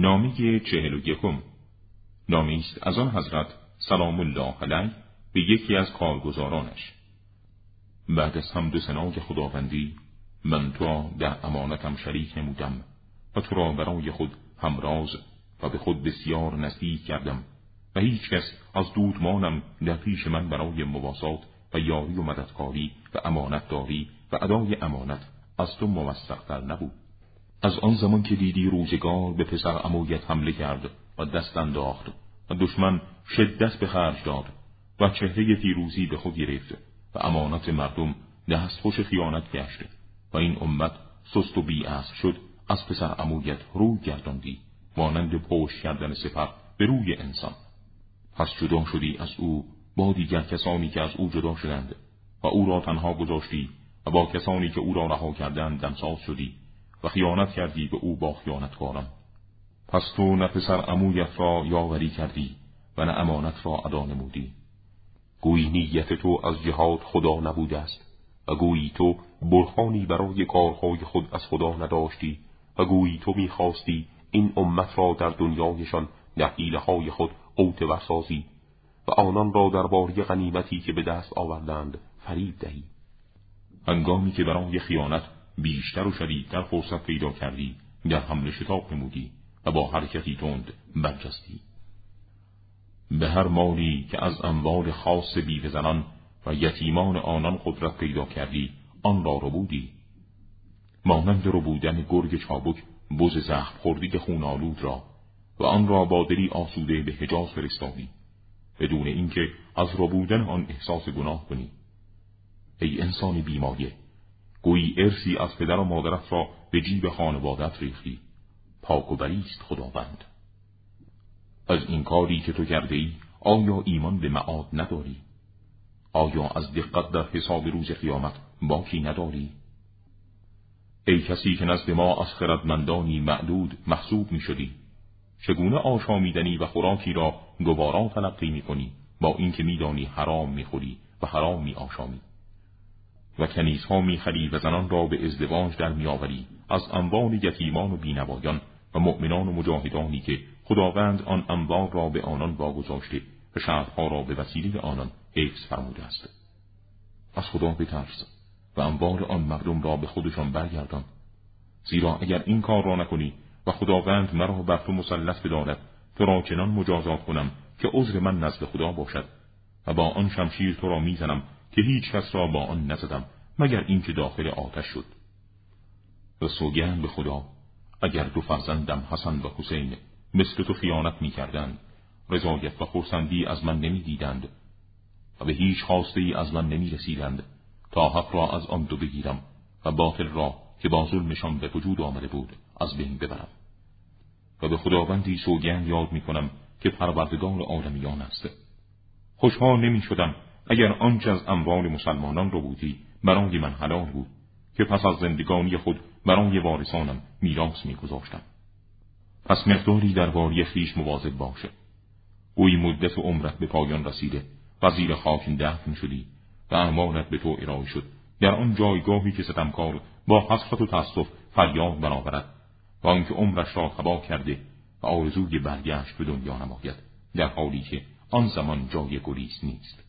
نامه چهل و یکم. نامه است از آن حضرت سلام الله علیه به یکی از کارگزارانش. بعد از هم دو سنای خداوندی من تو در امانتم شریک نمودم و تو را برای خود همراز و به خود بسیار نزدیک کردم و هیچ کس از دودمانم در پیش من برای مواسات و یاری و مددکاری و امانت داری و ادای امانت از تو موثقتر نبود. از آن زمان که دیدی روزگار به پسر امویت حمله کرد و دست انداخت و دشمن شدت به خرج داد و چهره فیروزی به خود گرفت و امانت مردم دست خوش خیانت گشت و این امت سست و بی شد از پسر امویت روی گرداندی مانند پوش کردن سپر به روی انسان. پس جدا شدی از او با دیگر کسانی که از او جدا شدند و او را تنها گذاشتی و با کسانی که او را رها کردند دمساز شدی. و خیانت کردی به او با خیانتکاران. پس تو نه پسر امویت را یاوری کردی و نه امانت را ادا نمودی. گویی نیت تو از جهاد خدا نبوده است و گویی تو برهانی برای کارهای خود از خدا نداشتی و گویی تو می‌خواستی این امت را در دنیایشان در های خود قوت سازی و آنان را درباره غنیمتی که به دست آوردند فریب دهی. هنگامی که برای خیانت بیشتر و شدیدتر فرصت پیدا کردی در حمله شتاب نمودی و با حرکتی تند برجستی. به هر مالی که از اموال خاص بیوه زنان و یتیمان آنان قدرت پیدا کردی آن را رو بودی مانند رو بودن گرگ چابک بز زخم خوردی خونالود را و آن را با دلی آسوده به حجاز فرستادی. بدون اینکه از ربودن آن احساس گناه کنی. ای انسان بیمایه گویی ارسی از پدر و مادرت را به جیب خانوادت ریختی. پاک و بریست خداوند. از این کاری که تو کرده ای آیا ایمان به معاد نداری؟ آیا از دقت در حساب روز قیامت باکی نداری؟ ای کسی که نزد ما از خردمندانی معدود محسوب می شدی چگونه آشامیدنی و خوراکی را گوارا تلقی می کنی با اینکه میدانی حرام می‌خوری و حرام می آشامی و کنیزها می‌خری و زنان را به ازدواج در میآوری از انوان یتیمان و بینوایان و مؤمنان و مجاهدانی که خداوند آن انوار را به آنان واگذاشته و شهرها را به وسیله آنان حفظ فرموده است. از خدا بترس و انوار آن مردم را به خودشان برگردان. زیرا اگر این کار را نکنی و خداوند مرا بر تو مسلط بدارد تو را چنان مجازات کنم که عذر من نزد خدا باشد و با آن شمشیر تو را می‌زنم که هیچ کس را با آن نزدم مگر اینکه داخل آتش شد. و سوگند به خدا اگر دو فرزندم حسن و حسین مثل تو خیانت می‌کردند رضایت و خورسندی از من نمی‌دیدند و به هیچ خواسته ای از من نمی رسیدند تا حق را از آن دو بگیرم و باطل را که با ظلمشان به وجود آمده بود از بین ببرم. و به خداوندی سوگند یاد می کنم که پروردگار عالمیان است. خوشحال نمی شدم اگر آنچه از اموال مسلمانان رو بودی برای من حلال بود که پس از زندگانی خود برای وارثانم میراث میگذاشتم. پس مقداری درباره خیش مواظب باشه. گویی مدت عمرت به پایان رسیده و زیر خاک دفن شدی و اعمالت به تو ارائه شد. در آن جایگاهی که ستمکار با حسرت و تاسف فریاد برآورد و آنکه عمرش را تباه کرده و آرزوی برگشت به دنیا نماید در حالی که آن زمان جای گریز نیست.